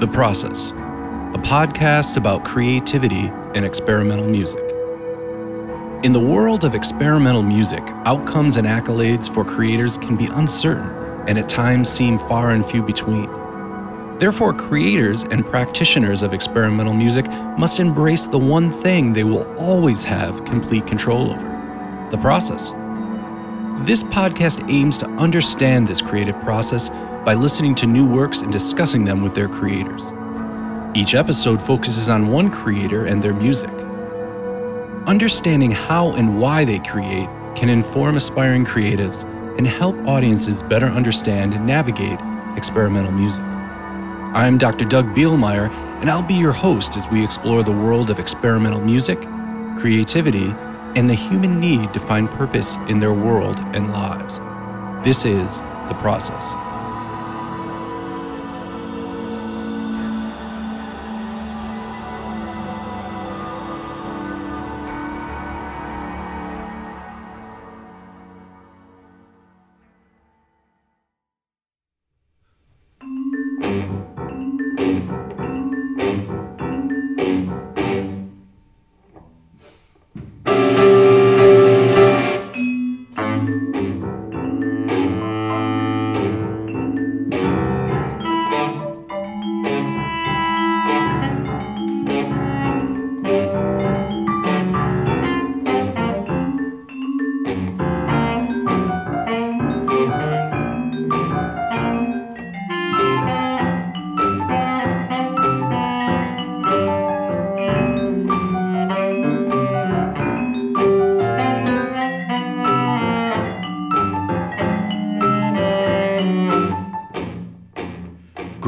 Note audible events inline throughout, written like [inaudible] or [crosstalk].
The Process, a podcast about creativity and experimental music. In the world of experimental music, outcomes and accolades for creators can be uncertain and at times seem far and few between. Therefore, creators and practitioners of experimental music must embrace the one thing they will always have complete control over the process. This podcast aims to understand this creative process by listening to new works and discussing them with their creators. Each episode focuses on one creator and their music. Understanding how and why they create can inform aspiring creatives and help audiences better understand and navigate experimental music. I'm Dr. Doug Bielmeier, and I'll be your host as we explore the world of experimental music, creativity, and the human need to find purpose in their world and lives. This is The Process.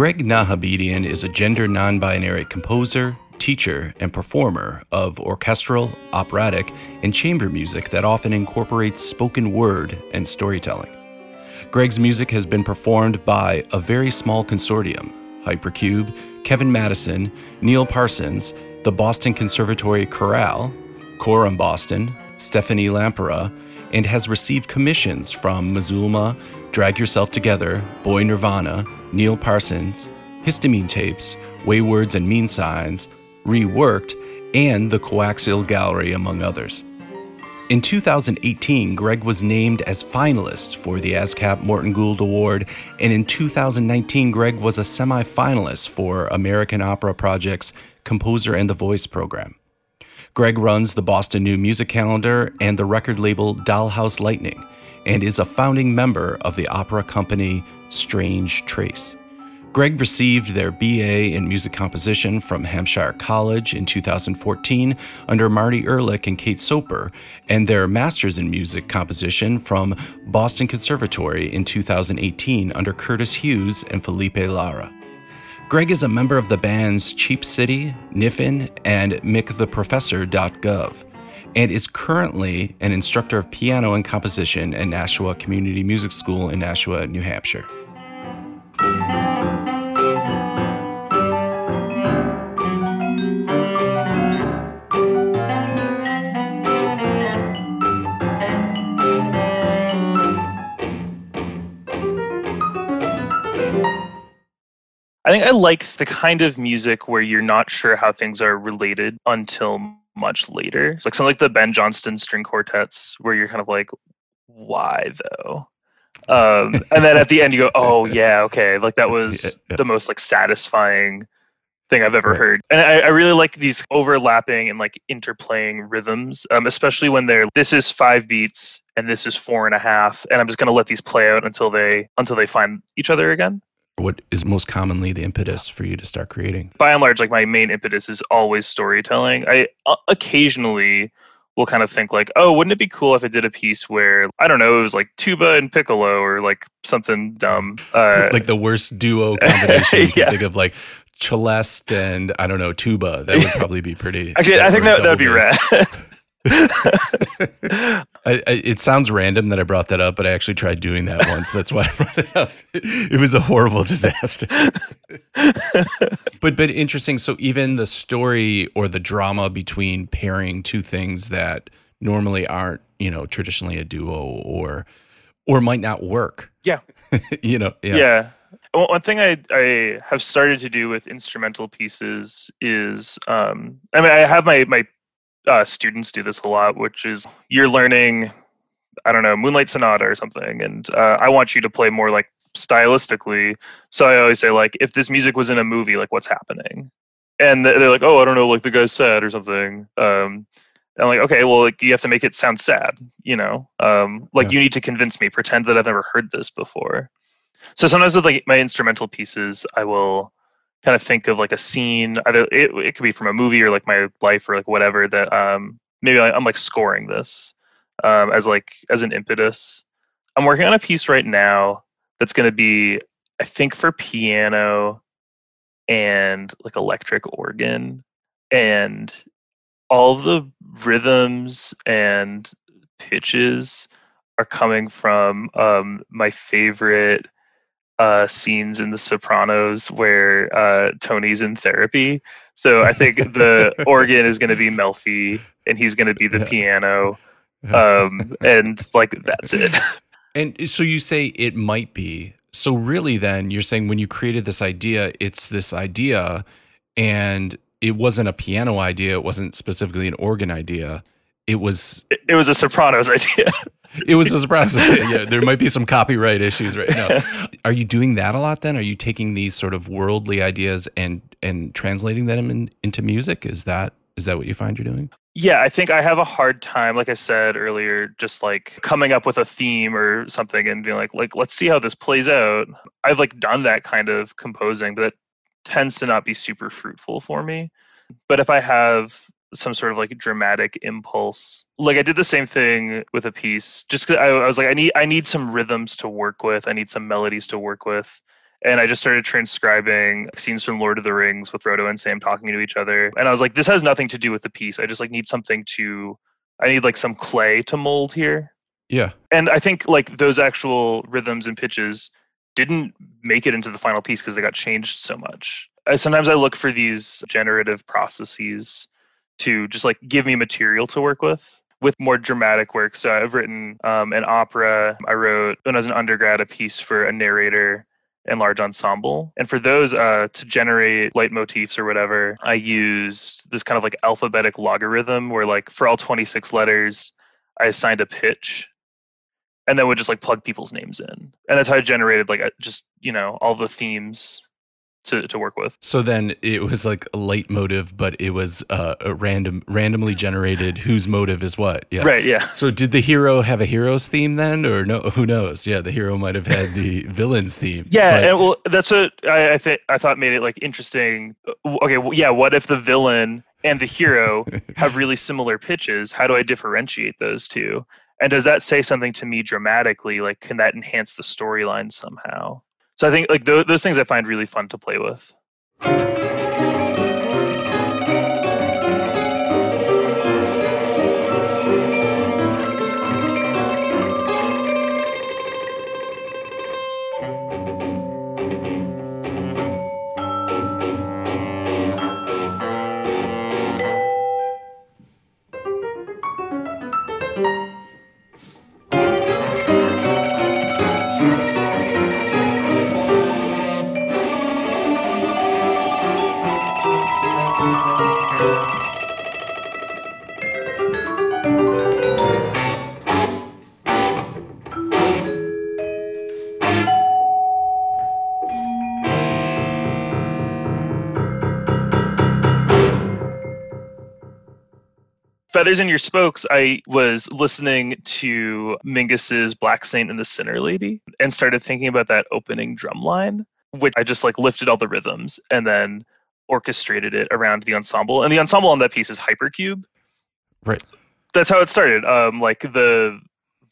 Greg Nahabedian is a gender non binary composer, teacher, and performer of orchestral, operatic, and chamber music that often incorporates spoken word and storytelling. Greg's music has been performed by a very small consortium Hypercube, Kevin Madison, Neil Parsons, the Boston Conservatory Chorale, Coram Boston, Stephanie Lamprea, and has received commissions from Mazulma, Drag Yourself Together, Boy Nirvana, Neil Parsons, Histamine Tapes, Waywords and Mean Signs, Reworked, and the Coaxial Gallery, among others. In 2018, Greg was named as finalist for the ASCAP Morton Gould Award, and in 2019, Greg was a semifinalist for American Opera Project's Composer and the Voice program. Greg runs the Boston New Music Calendar and the record label Dollhouse Lightning, and is a founding member of the opera company Strange Trace. Greg received their BA in music composition from Hampshire College in 2014 under Marty Ehrlich and Kate Soper, and their master's in music composition from Boston Conservatory in 2018 under Curtis Hughes and Felipe Lara. Greg is a member of the bands Cheap City, Niffin, and MickTheProfessor.gov, and is currently an instructor of piano and composition at Nashua Community Music School in Nashua, New Hampshire. I think I like the kind of music where you're not sure how things are related until much later. Like something like the Ben Johnston string quartets, where you're kind of like, why though? Um, and then at the end you go, oh [laughs] yeah, okay, like that was yeah, yeah. the most like satisfying thing I've ever right. heard. And I, I, really like these overlapping and like interplaying rhythms, um, especially when they're this is five beats and this is four and a half, and I'm just gonna let these play out until they until they find each other again. What is most commonly the impetus for you to start creating? By and large, like my main impetus is always storytelling. I uh, occasionally will kind of think like, oh, wouldn't it be cool if I did a piece where I don't know, it was like tuba and piccolo or like something dumb, [laughs] uh, like the worst duo [laughs] combination you can think of, like celeste and I don't know tuba. That would probably be pretty. Actually, I think that that would be rad. [laughs] [laughs] I, I, it sounds random that I brought that up, but I actually tried doing that once. That's why I brought it up. [laughs] It was a horrible disaster. [laughs] but but interesting. So even the story or the drama between pairing two things that normally aren't, you know, traditionally a duo or or might not work. Yeah. you know. Yeah. yeah one thing I, I have started to do with instrumental pieces is um, I mean I have my my uh, students do this a lot, which is you're learning I don't know Moonlight Sonata or something, and uh, I want you to play more like stylistically. So I always say like if this music was in a movie, like what's happening? And they're like, oh, I don't know, like the guy's sad or something. Um, and I'm like, okay, well, like you have to make it sound sad, you know. Um, like yeah. you need to convince me, pretend that I've never heard this before. So sometimes with like my instrumental pieces, I will kind of think of like a scene. Either it, it could be from a movie or like my life or like whatever that um, maybe I, am like scoring this um, as like as an impetus. I'm working on a piece right now that's going to be, I think, for piano and like electric organ and all the rhythms and pitches are coming from um, my favorite uh, scenes in The Sopranos where uh, Tony's in therapy. So I think the [laughs] organ is going to be Melfi, and he's going to be the yeah. piano, um, and like that's it. [laughs] And so you say it might be. So really, then you're saying when you created this idea, it's this idea, and it wasn't a piano idea. It wasn't specifically an organ idea. It was. [laughs] It was a Sopranos idea. it was a surprise. yeah, there might be some copyright issues right now. [laughs] Are you doing that a lot then? Are you taking these sort of worldly ideas and and translating them in, into music? Is that is that what you find you're doing? Yeah, I think I have a hard time, like I said earlier, just like coming up with a theme or something and being like, like let's see how this plays out. I've like done that kind of composing, but it tends to not be super fruitful for me. But if I have some sort of like dramatic impulse. Like I did the same thing with a piece. Just cause I, I was like, I need I need some rhythms to work with. I need some melodies to work with. And I just started transcribing scenes from Lord of the Rings with Frodo and Sam talking to each other. And I was like, this has nothing to do with the piece. I just like need something to I need like some clay to mold here. Yeah. And I think like those actual rhythms and pitches didn't make it into the final piece because they got changed so much. I, sometimes I look for these generative processes to just like give me material to work with with more dramatic work. So I've written um, an opera. I wrote when I was an undergrad a piece for a narrator and large ensemble. And for those uh, to generate leitmotifs or whatever, I used this kind of like alphabetic logarithm where like for all 26 letters, I assigned a pitch and then would just like plug people's names in. And that's how I generated like just, you know, all the themes to, to work with. So then it was like a leitmotif, but it was uh, a random, randomly generated whose motive is what. Yeah. Right. Yeah. So did the hero have a hero's theme then, or no? Who knows? Yeah, the hero might have had the [laughs] villain's theme. Yeah. But... And well, that's what I, I think I thought made it like interesting. Okay. Well, yeah. What if the villain and the hero [laughs] have really similar pitches? How do I differentiate those two? And does that say something to me dramatically? Like, can that enhance the storyline somehow? So I think like th- those things I find really fun to play with. Feathers in Your Spokes, I was listening to Mingus's Black Saint and the Sinner Lady and started thinking about that opening drum line, which I just like lifted all the rhythms and then orchestrated it around the ensemble. And the ensemble on that piece is Hypercube. Right. That's how it started. Um, like the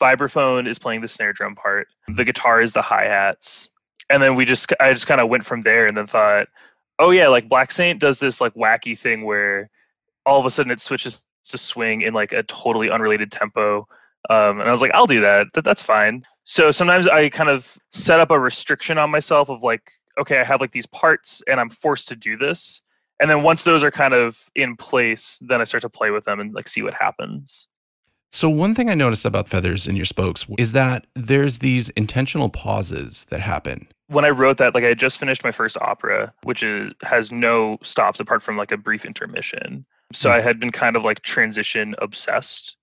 vibraphone is playing the snare drum part, the guitar is the hi hats, and then we just I just kind of went from there and then thought, oh yeah, like Black Saint does this like wacky thing where all of a sudden it switches to swing in like a totally unrelated tempo. Um, and I was like, I'll do that. that. That's fine. So sometimes I kind of set up a restriction on myself of like, okay, I have like these parts and I'm forced to do this. And then once those are kind of in place, then I start to play with them and like see what happens. So one thing I noticed about feathers in your spokes is that there's these intentional pauses that happen when I wrote that, like I had just finished my first opera, which is has no stops apart from like a brief intermission. So Mm. I had been kind of like transition obsessed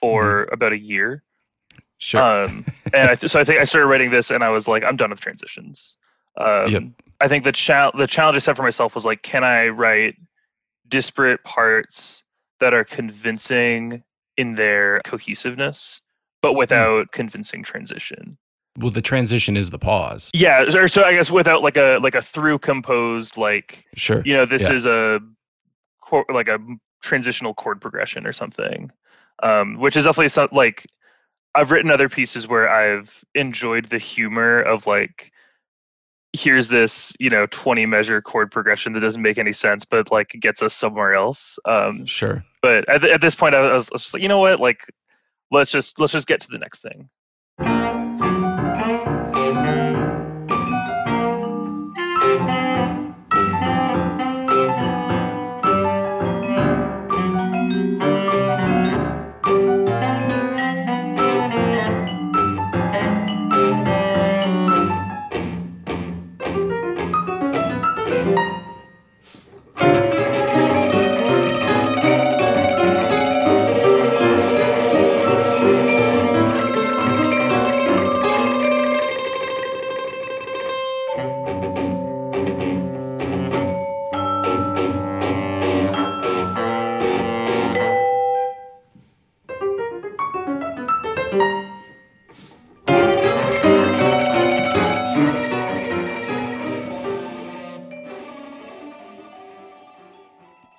for about a year. Sure. Um, and I [laughs] th- so I think I started writing this, and I was like, I'm done with transitions. Um, Yep. I think the chal- the challenge I set for myself was like, can I write disparate parts that are convincing in their cohesiveness, but Hmm. without convincing transition? Well, the transition is the pause. Yeah, or so I guess without like a like a through composed like Sure. you know this Yeah. is a like a transitional chord progression or something, um, which is definitely some like I've written other pieces where I've enjoyed the humor of like here's this you know 20 measure chord progression that doesn't make any sense but like gets us somewhere else um Sure. but at, at this point I was, I was just like you know what like let's just let's just get to the next thing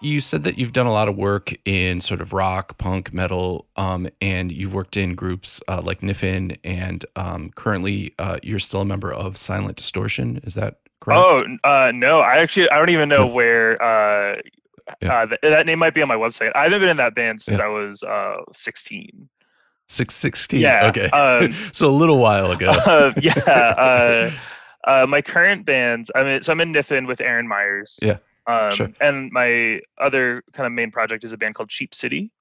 You said that you've done a lot of work in sort of rock, punk, metal, um, and you've worked in groups uh, like Niffin, and um, currently uh, you're still a member of Silent Distortion. Is that correct? oh uh no i actually i don't even know where uh, Yeah. uh th- that name might be on my website i haven't been in that band since Yeah. i was uh 16 Six sixteen. Yeah, Okay. [laughs] um, so a little while ago. [laughs] uh, yeah. [laughs] Uh, uh, my current bands. I mean, so I'm in Niffin with Aaron Myers. Yeah, Um, sure. And my other kind of main project is a band called Cheap City.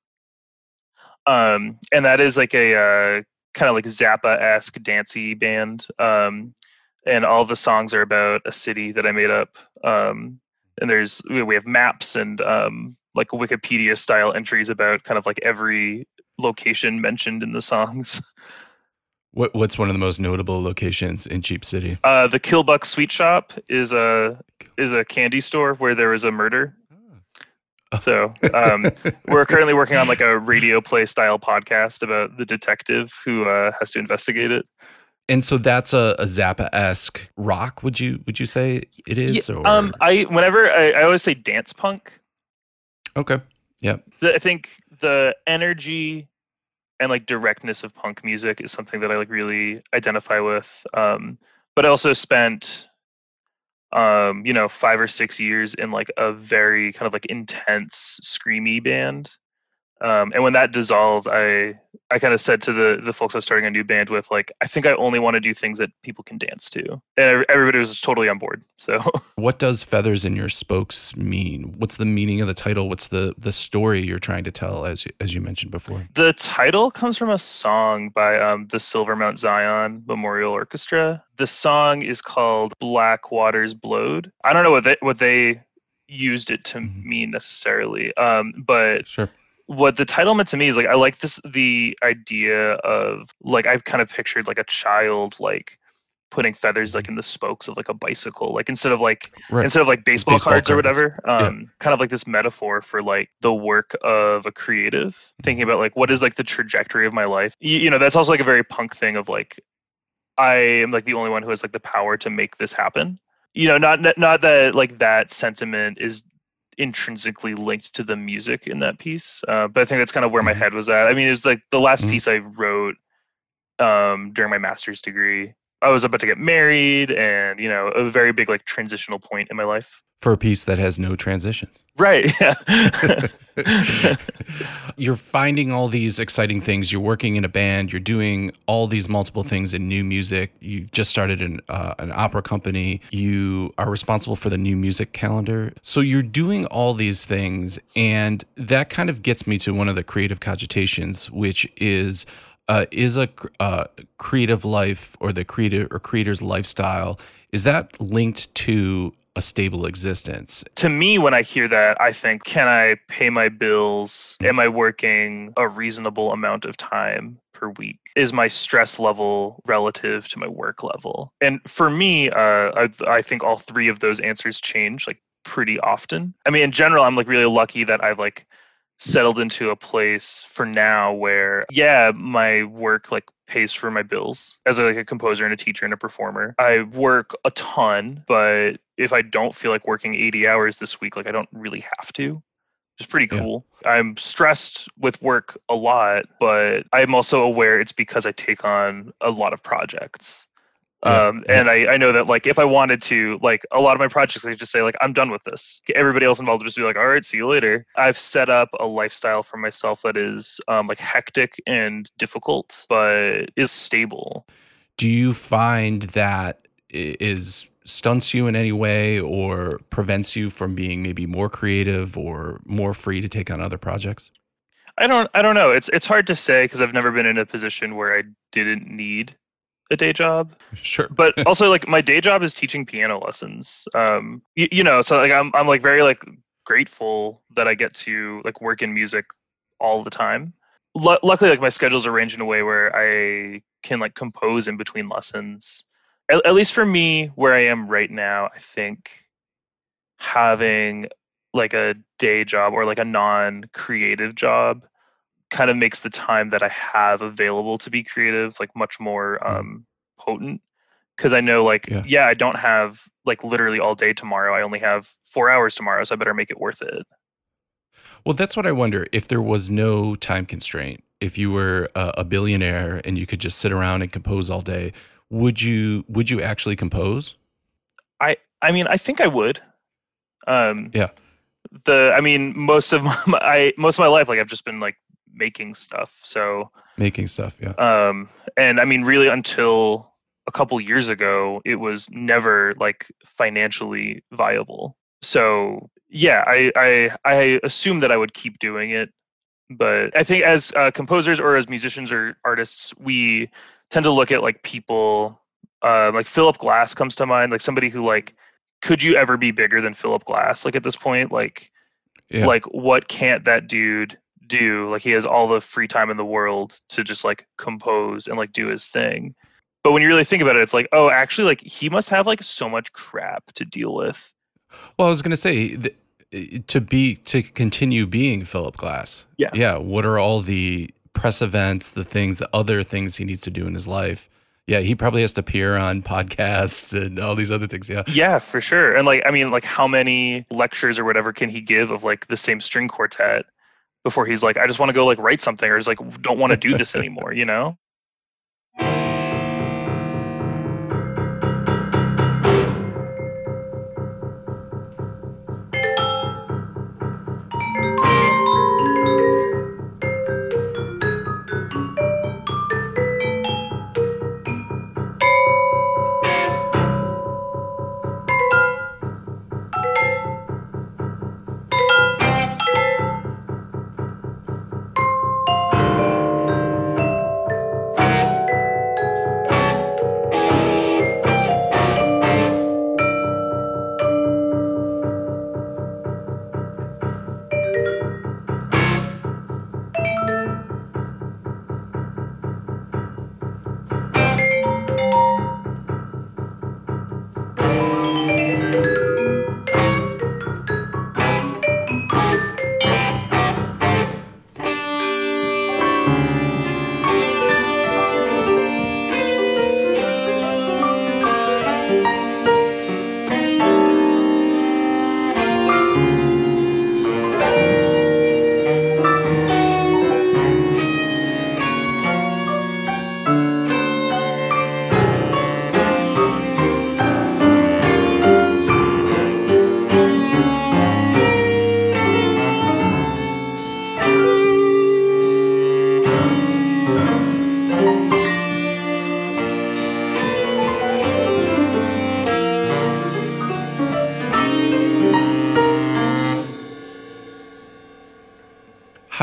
Um, and that is like a uh, kind of like Zappa esque dancey band. Um, and all the songs are about a city that I made up. Um, and there's we have maps and um, like Wikipedia style entries about kind of like every location mentioned in the songs. [laughs] What What's one of the most notable locations in Cheap City? Uh, the Killbuck Sweet Shop is a is a candy store where there was a murder. So um, [laughs] we're currently working on like a radio play style podcast about the detective who uh, has to investigate it. and so that's a, a Zappa esque rock. Would you Would you say it is? Yeah, or um, I whenever I, I always say dance punk. okay. Yeah. I think the energy and like directness of punk music is something that I like really identify with. Um, but I also spent, um, you know, five or six years in like a very kind of like intense screamy band. Um, and when that dissolved, I I kind of said to the the folks I was starting a new band with, like, I think I only want to do things that people can dance to, and everybody was totally on board. So [laughs] What does feathers in your spokes mean? What's the meaning of the title? What's the the story you're trying to tell? As you, as you mentioned before. The title comes from a song by um, the Silver Mount Zion Memorial Orchestra. The song is called "Black Waters Blowed." I don't know what they what they used it to Mhm. mean necessarily, um, but Sure. What the title meant to me is like I like this the idea of like I've kind of pictured like a child like putting feathers like in the spokes of like a bicycle, like instead of like Right. instead of like baseball, Baseball cards, or cards. whatever Yeah. um kind of like this metaphor for like the work of a creative thinking about like what is like the trajectory of my life you, you know that's also like a very punk thing of like i am like the only one who has like the power to make this happen you know not not- not that like that sentiment is intrinsically linked to the music in that piece uh, but i think that's kind of where my Mhm. head was at i mean it's like the last Mhm. piece i wrote um during my master's degree i was about to get married and you know a very big like transitional point in my life For a piece that has no transitions. Right. [laughs] Yeah. [laughs] you're finding all these exciting things. You're working in a band. You're doing all these multiple things in new music. You've just started an uh, an opera company. You are responsible for the new music calendar. So you're doing all these things, and that kind of gets me to one of the creative cogitations, which is uh, is a uh, creative life or the creator or creator's lifestyle is that linked to a stable existence? To me, when I hear that, I think, can I pay my bills? Am I working a reasonable amount of time? per week is my stress level relative to my work level and for me uh, I, I think all three of those answers change like pretty often i mean in general i'm like really lucky that i've like settled into a place for now where yeah my work like pays for my bills as a, like a composer and a teacher and a performer. I work a ton but if i don't feel like working 80 hours this week like i don't really have to is pretty cool. Yeah. i'm stressed with work a lot but i'm also aware it's because i take on a lot of projects yeah, um, and I, I know that like if I wanted to, like a lot of my projects, I just say like I'm done with this. Everybody else involved would just be like, all right, see you later. I've set up a lifestyle for myself that is um, like hectic and difficult, but is stable. Do you find that is stunts you in any way or prevents you from being maybe more creative or more free to take on other projects? I don't I don't know. It's it's hard to say because I've never been in a position where I didn't need a day job. Sure. but [laughs] also like my day job is teaching piano lessons. Um you, you know, so like I'm I'm like very like grateful that I get to like work in music all the time. L- luckily like my schedule's arranged in a way where I can like compose in between lessons. At, at least for me where I am right now, I think having like a day job or like a non-creative job kind of makes the time that I have available to be creative like much more mm. um, potent because I know like yeah. yeah I don't have like literally all day tomorrow. I only have four hours tomorrow, so I better make it worth it. Well, that's what I wonder. If there was no time constraint, if you were a, a billionaire and you could just sit around and compose all day, would you would you actually compose? I I mean I think I would. Um, yeah. The I mean most of [laughs] my I most of my life like I've just been like making stuff. So making stuff, yeah. Um, and I mean, really, until a couple years ago, it was never like financially viable. So yeah, I I I assume that I would keep doing it, but I think as uh, composers or as musicians or artists, we tend to look at like people. Uh, like Philip Glass comes to mind, like somebody who like, could you ever be bigger than Philip Glass? Like at this point, like, yeah. like what can't that dude do like he has all the free time in the world to just like compose and like do his thing. But when you really think about it it's like oh actually like he must have like so much crap to deal with. Well i was going to say to be to continue being philip glass yeah. yeah what are all the press events the things the other things he needs to do in his life? Yeah he probably has to appear on podcasts and all these other things yeah. Yeah for sure and like i mean like how many lectures or whatever can he give of like the same string quartet before he's like, I just want to go like write something or he's like, don't want to do this [laughs] anymore, you know?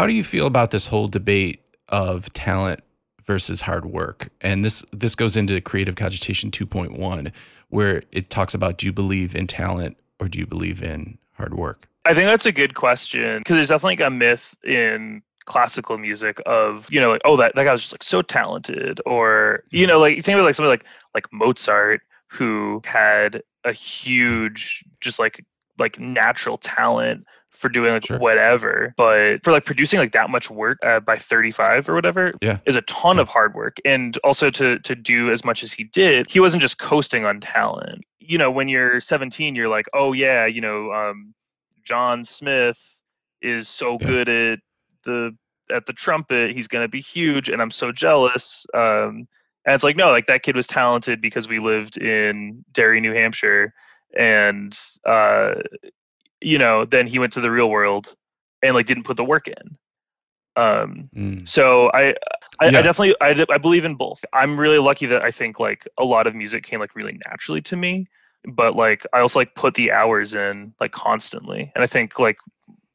How do you feel about this whole debate of talent versus hard work. And this this goes into creative cogitation 2.1 where it talks about do you believe in talent or do you believe in hard work? I think that's a good question because there's definitely like a myth in classical music of you know like oh that, that guy was just like so talented or you mm-hmm. know like you think about like somebody like like Mozart who had a huge just like like natural talent for doing like sure. whatever but for like producing like that much work uh, by 35 or whatever yeah. is a ton yeah. of hard work and also to to do as much as he did he wasn't just coasting on talent you know when you're 17 you're like oh yeah you know um, john smith is so yeah. good at the at the trumpet he's going to be huge and i'm so jealous um, and it's like no like that kid was talented because we lived in derry new hampshire and uh, you know then he went to the real world and like didn't put the work in um mm. so i I, yeah. I, definitely I, I believe in both i'm really lucky that i think like a lot of music came like really naturally to me but like i also like put the hours in like constantly and i think like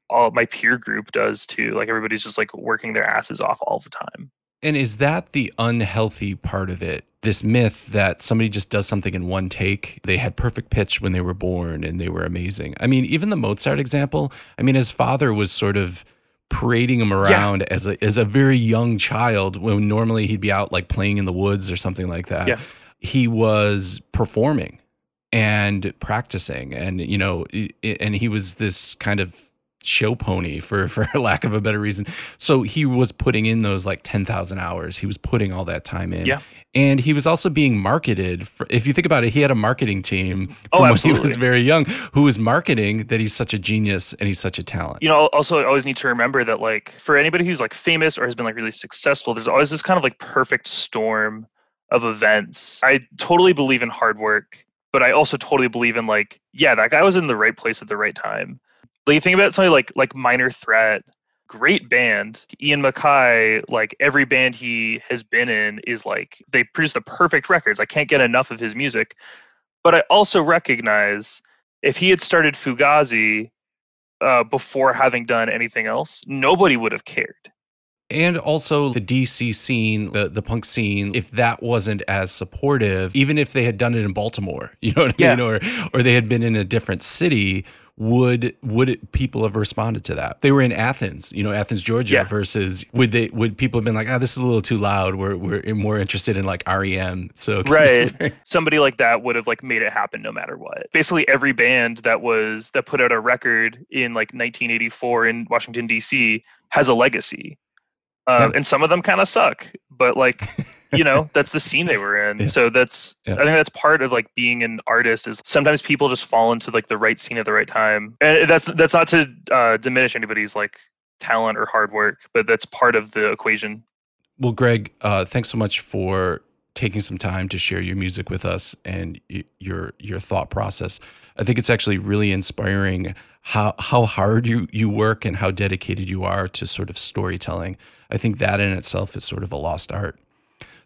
all my peer group does too like everybody's just like working their asses off all the time and is that the unhealthy part of it? This myth that somebody just does something in one take. They had perfect pitch when they were born and they were amazing. I mean, even the Mozart example, I mean, his father was sort of parading him around yeah. as a as a very young child when normally he'd be out like playing in the woods or something like that. Yeah. He was performing and practicing and you know and he was this kind of show pony for [laughs] for lack of a better reason. So he was putting in those like 10,000 hours. He was putting all that time in. Yeah. And he was also being marketed. For, if you think about it, he had a marketing team oh, from oh, when he was very young who was marketing that he's such a genius and he's such a talent. You know, also I always need to remember that like for anybody who's like famous or has been like really successful, there's always this kind of like perfect storm of events. I totally believe in hard work, but I also totally believe in like, yeah, that guy was in the right place at the right time like you think about something like like Minor Threat, great band. Ian MacKaye, like every band he has been in is like they produce the perfect records. I can't get enough of his music. But I also recognize if he had started Fugazi uh, before having done anything else, nobody would have cared. And also the DC scene, the, the punk scene, if that wasn't as supportive, even if they had done it in Baltimore, [laughs] you know what I yeah. mean? Or or they had been in a different city, would would it, people have responded to that? They were in Athens, you know, Athens, Georgia, yeah. versus would they would people have been like, ah, oh, this is a little too loud. We're we're more interested in like REM. So [laughs] [laughs] right, somebody like that would have like made it happen no matter what. Basically, every band that was that put out a record in like 1984 in Washington D.C. has a legacy, uh, yeah. and some of them kind of suck, but like. [laughs] you know that's the scene they were in yeah. so that's yeah. i think that's part of like being an artist is sometimes people just fall into like the right scene at the right time and that's that's not to uh, diminish anybody's like talent or hard work but that's part of the equation well greg uh, thanks so much for taking some time to share your music with us and y- your your thought process i think it's actually really inspiring how how hard you you work and how dedicated you are to sort of storytelling i think that in itself is sort of a lost art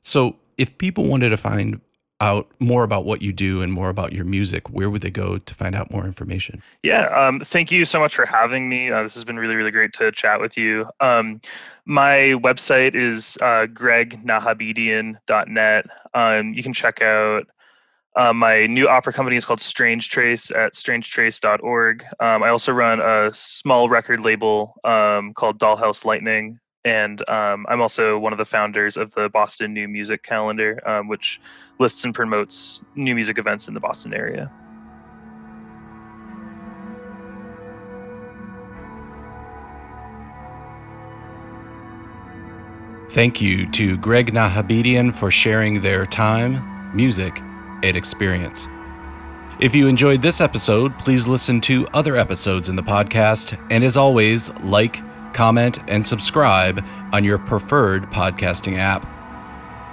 so, if people wanted to find out more about what you do and more about your music, where would they go to find out more information? Yeah, um, thank you so much for having me. Uh, this has been really, really great to chat with you. Um, my website is uh, gregnahabedian.net. Um, you can check out uh, my new opera company is called Strange Trace at strangetrace.org. Um, I also run a small record label um, called Dollhouse Lightning and um, I'm also one of the founders of the Boston New Music Calendar, um, which lists and promotes new music events in the Boston area. Thank you to Greg Nahabedian for sharing their time, music, and experience. If you enjoyed this episode, please listen to other episodes in the podcast, and as always, like, comment, and subscribe on your preferred podcasting app.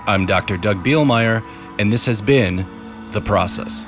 I'm Dr. Doug Bielmeier, and this has been The Process.